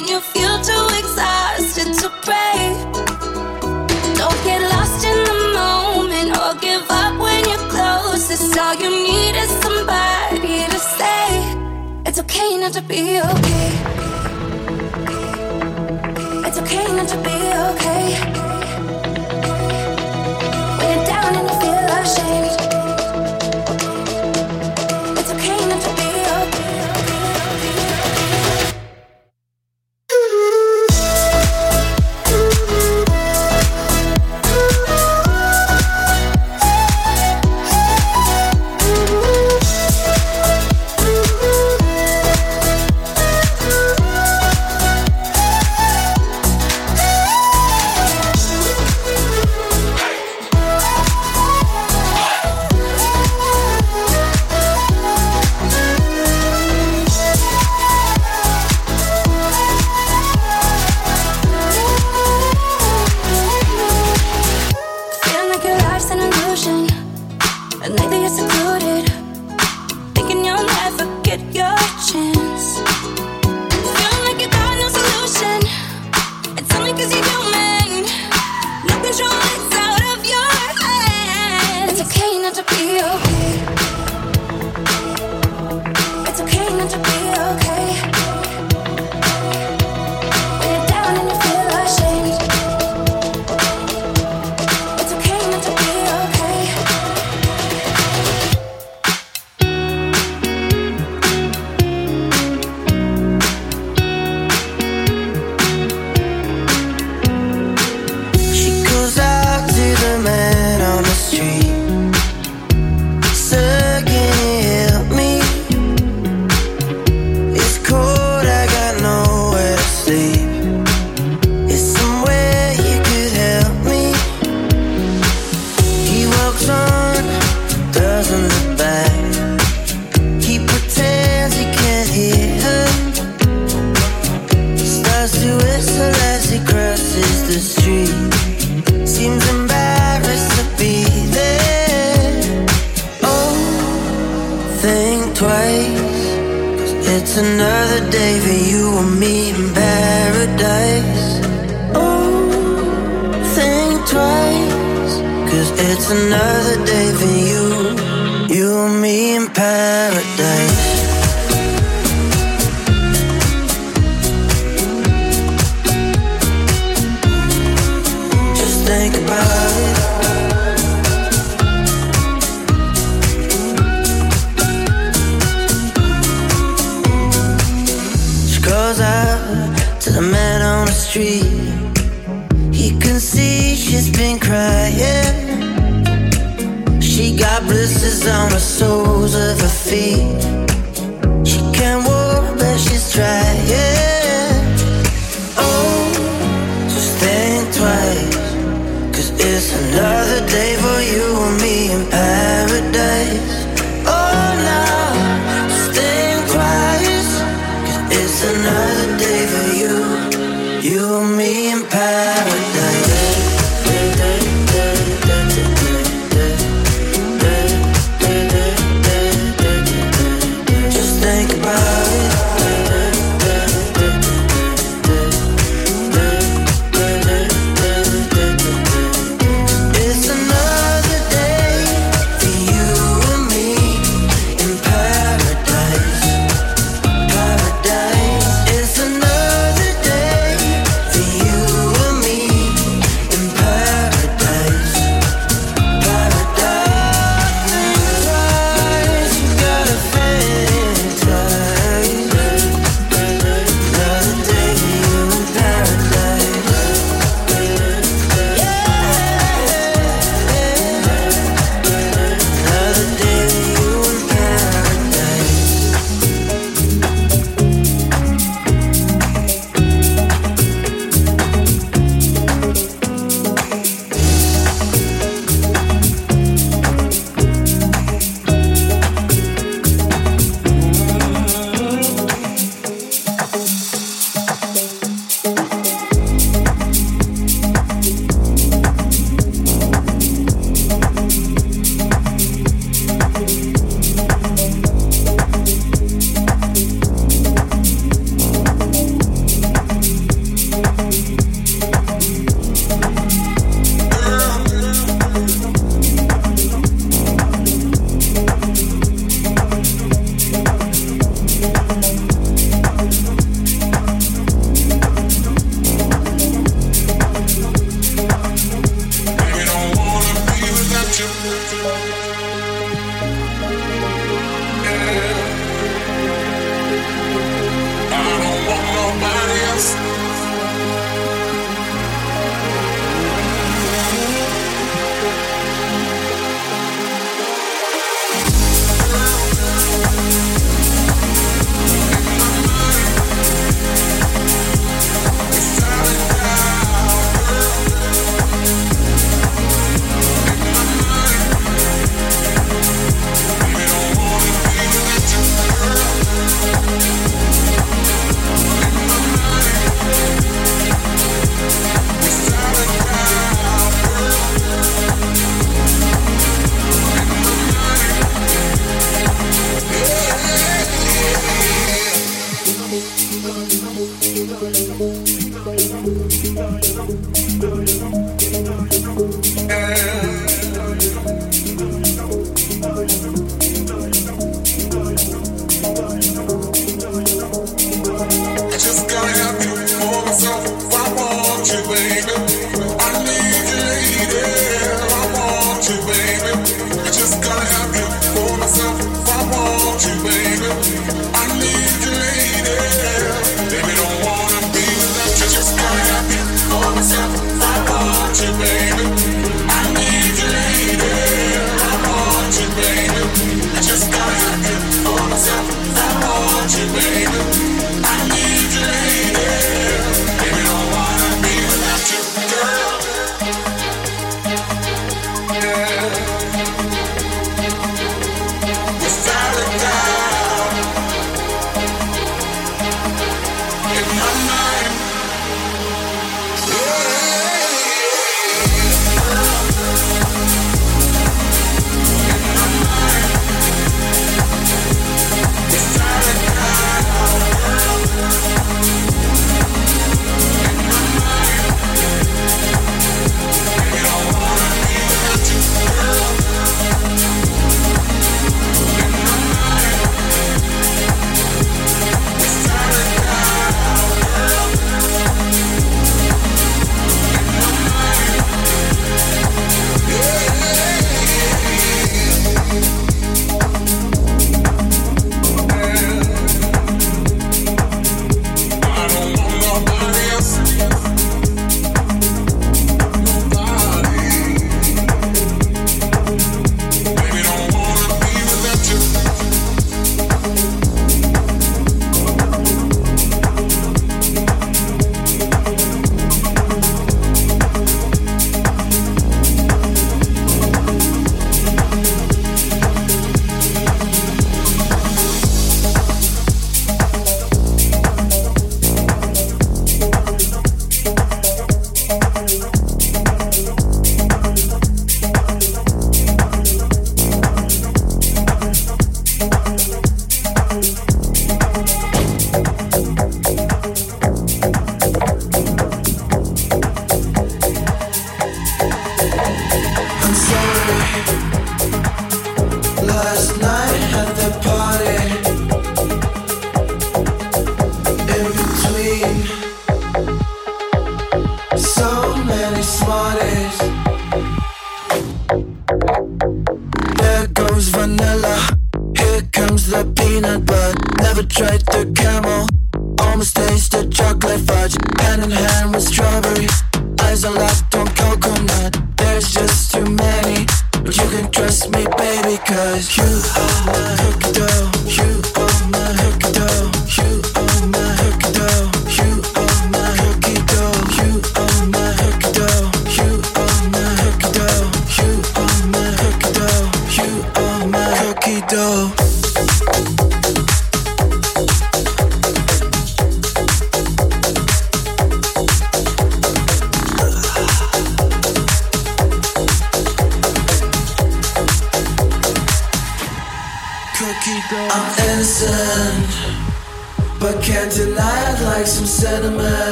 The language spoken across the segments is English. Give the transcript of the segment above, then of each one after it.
when you feel too exhausted to pray. Don't get lost in the moment or give up when you're close. All you need is somebody to. It's okay not to be okay.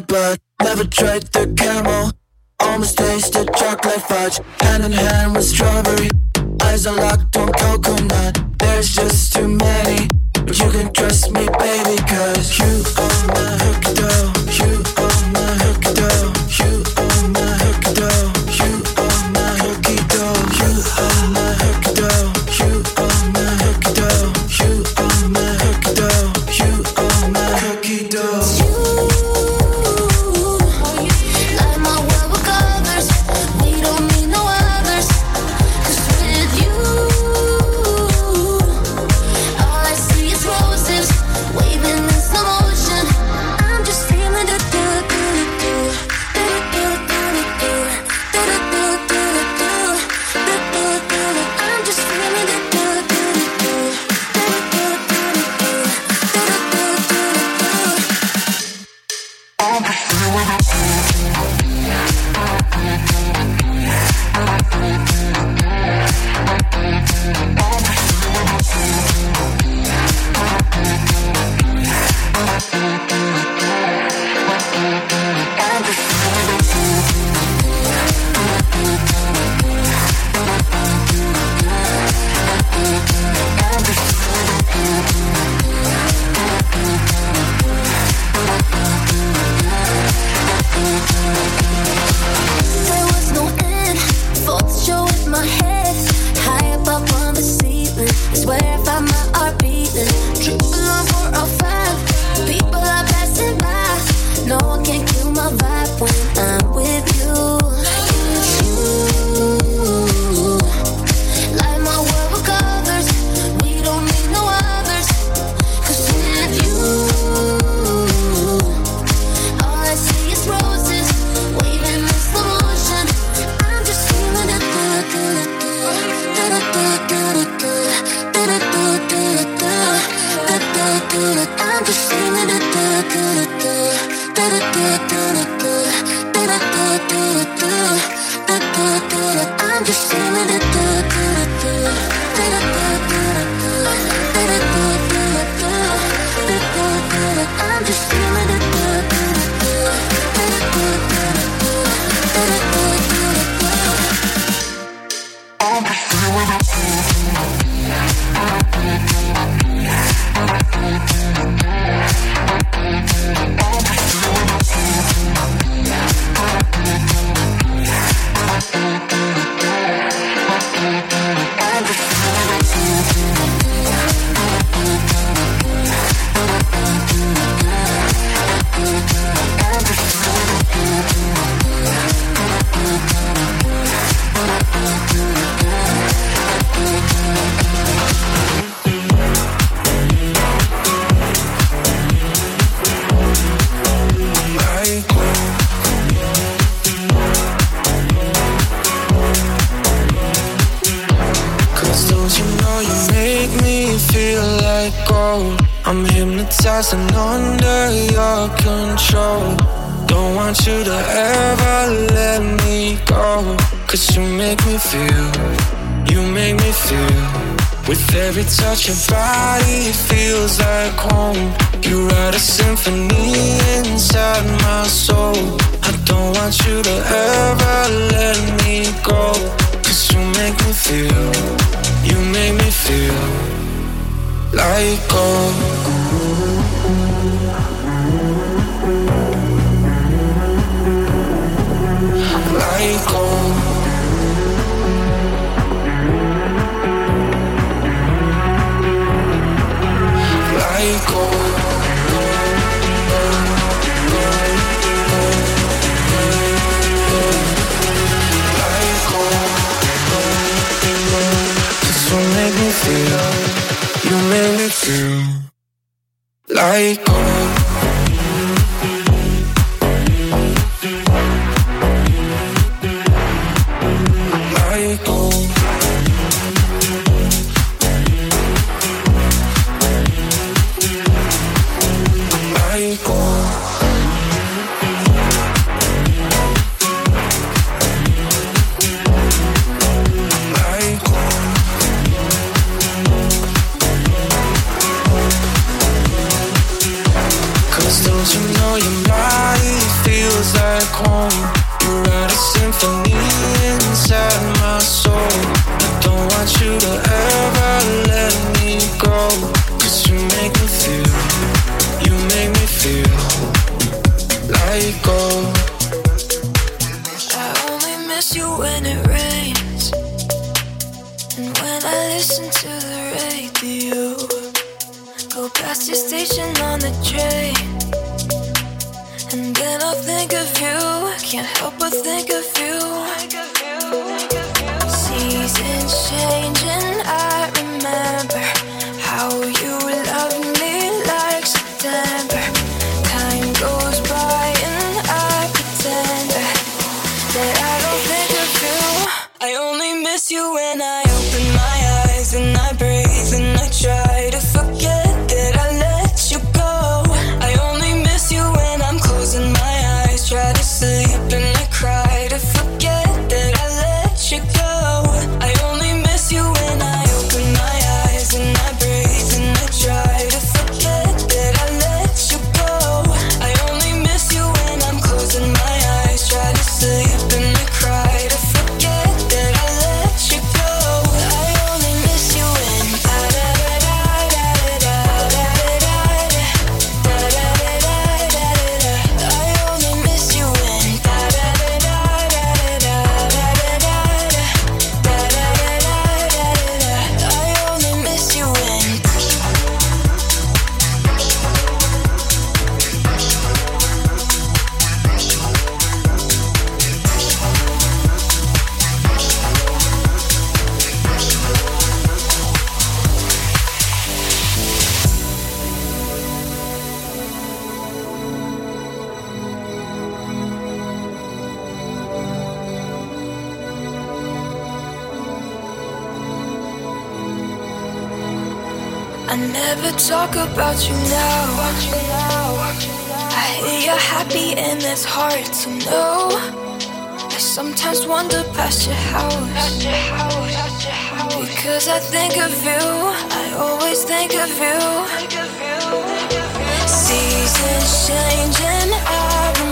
But. Never tried the caramel. Almost tasted chocolate fudge. Hand in hand. Sometimes I'm under your control. Don't want you to ever let me go. Cause you make me feel, you make me feel. With every touch of body, it feels like home. You write a symphony inside my soul. I don't want you to ever let me go. Cause you make me feel, you make me feel like gold. Like gold. feel like gold. can't help but think of I never talk about you now. I hear you're happy and it's hard to know. I sometimes wander past your house. Because I think of you, I always think of you. Seasons changing, I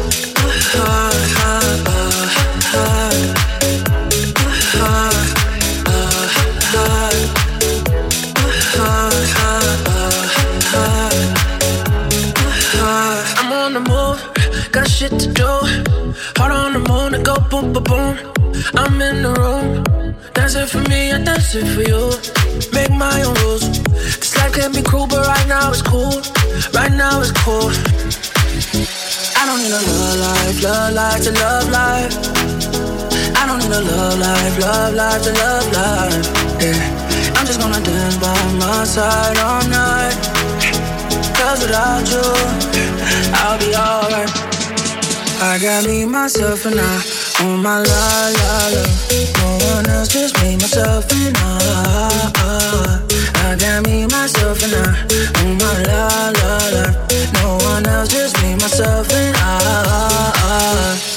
boom, boom, boom. I'm in the room, dancing for me, I dance it for you. Make my own rules. This life can be cruel, but right now it's cool. Right now it's cool. I don't need a love life, love life to love life. I don't need a love life, love life to love life. Yeah, I'm just gonna dance by my side all night. Cause without you, I'll be alright. I got me, myself, and I on my la la la. No one else, just me, myself, and I. I got me, myself, and I on my la la la. No one else, just me, myself, and I.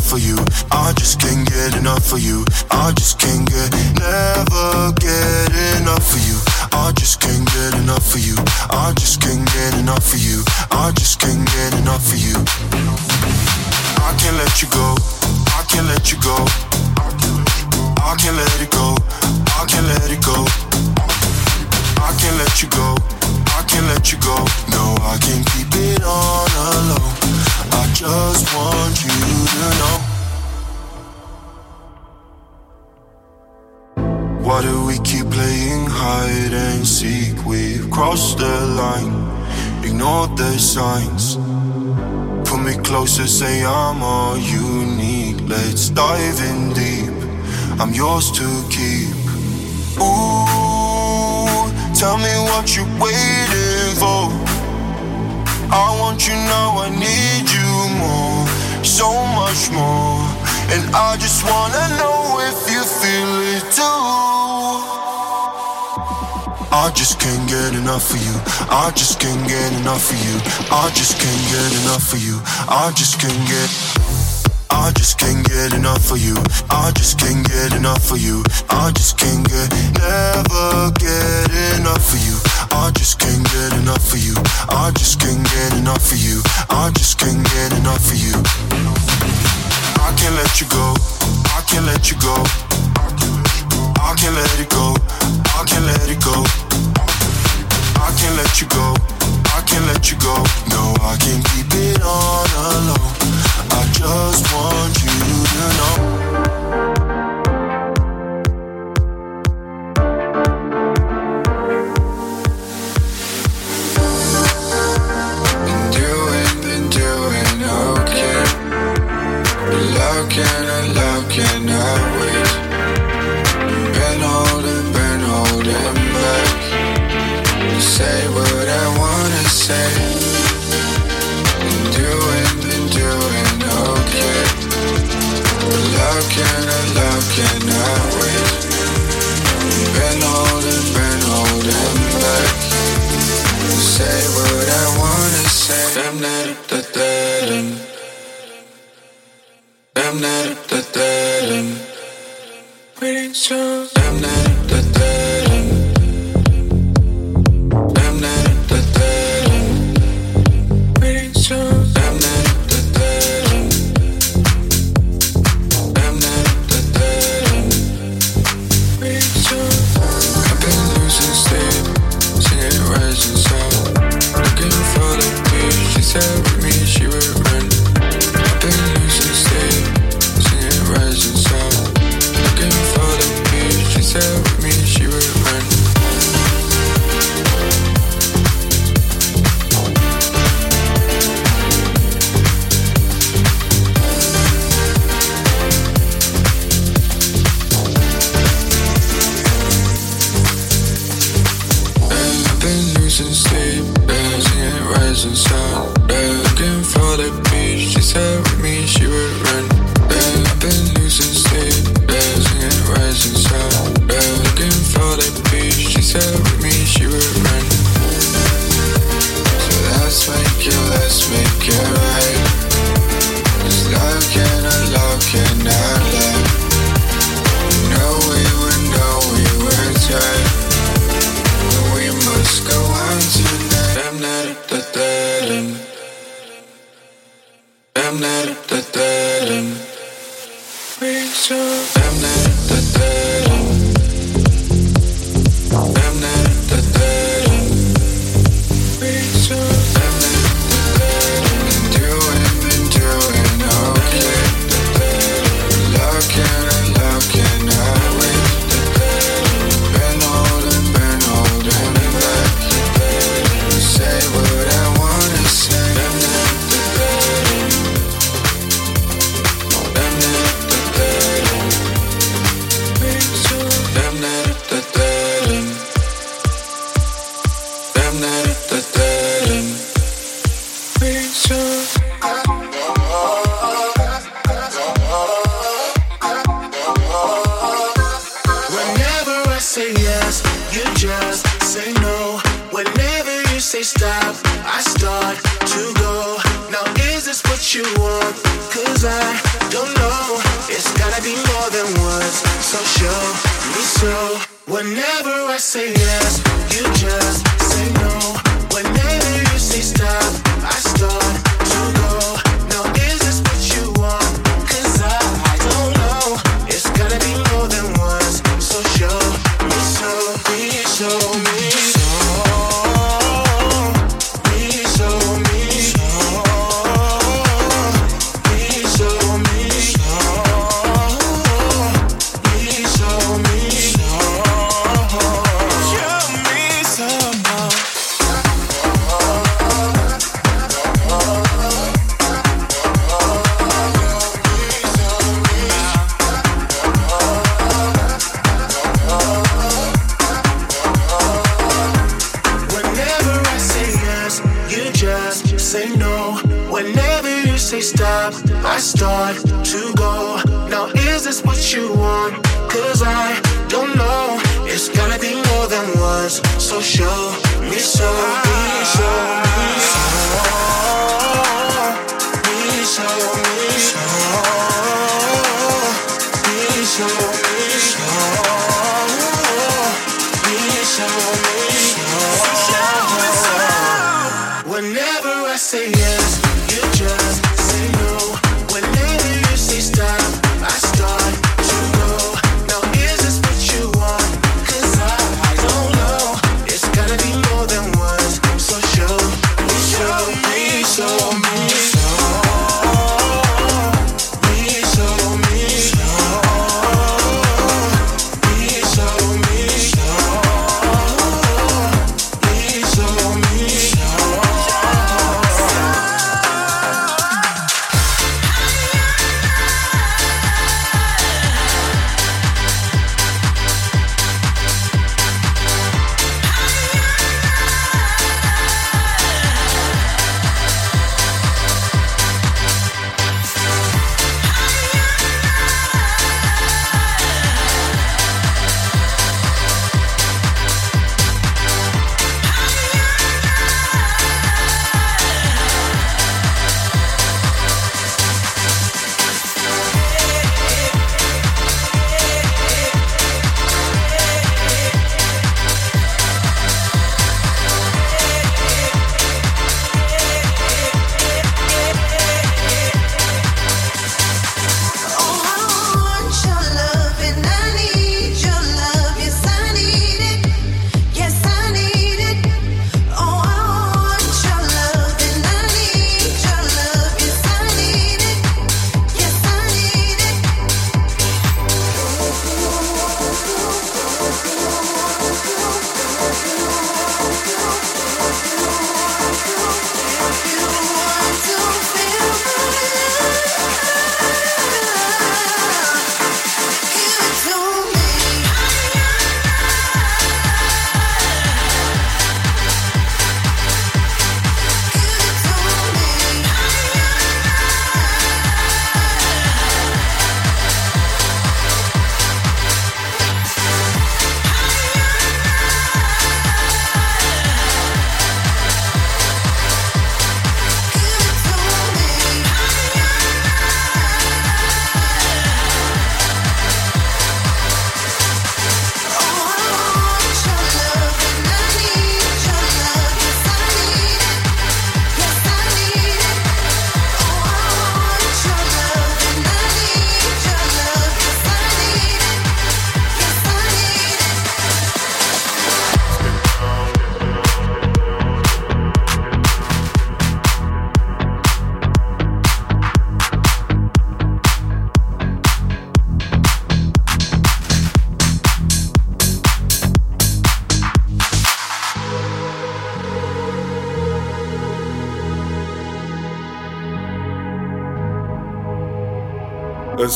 enough of you. I just can't get enough of you. I just can't get, never get enough of you. I just can't get enough of you. I just can't get enough of you. I just can't get enough of you. I can't let you go. I can't let you go. I can't let it go. I can't let it go. I can't let you go. Can't let you go. No, I can't keep it on alone. I just want you to know. Why do we keep playing hide and seek? We've crossed the line, ignored the signs. Put me closer, say I'm all you need. Let's dive in deep. I'm yours to keep. Ooh, tell me what you're waiting for. I want you now, I need you more, so much more. And I just wanna know if you feel it too. I just can't get enough of you. I just can't get enough of you. I just can't get enough of you. I just can't get. I just can't get enough of you. I just can't get enough of you. I just can't get, never get enough of you. I just can't get enough of you. I just can't get enough of you. I just can't get enough of you. I can't let you go. I can't let you go. I can't let it go. I can't let it go. I can't let you go. Can't let you go. No, I can't keep it on alone. I just want you to know.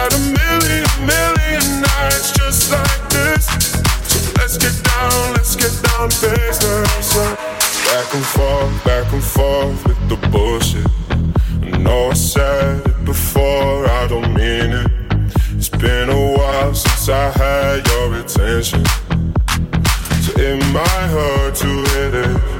A million, million nights just like this. So let's get down, let's get down. Back and forth, back and forth with the bullshit. I know I said it before, I don't mean it. It's been a while since I had your attention. So it might hurt to hit it.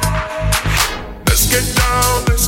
Get down let's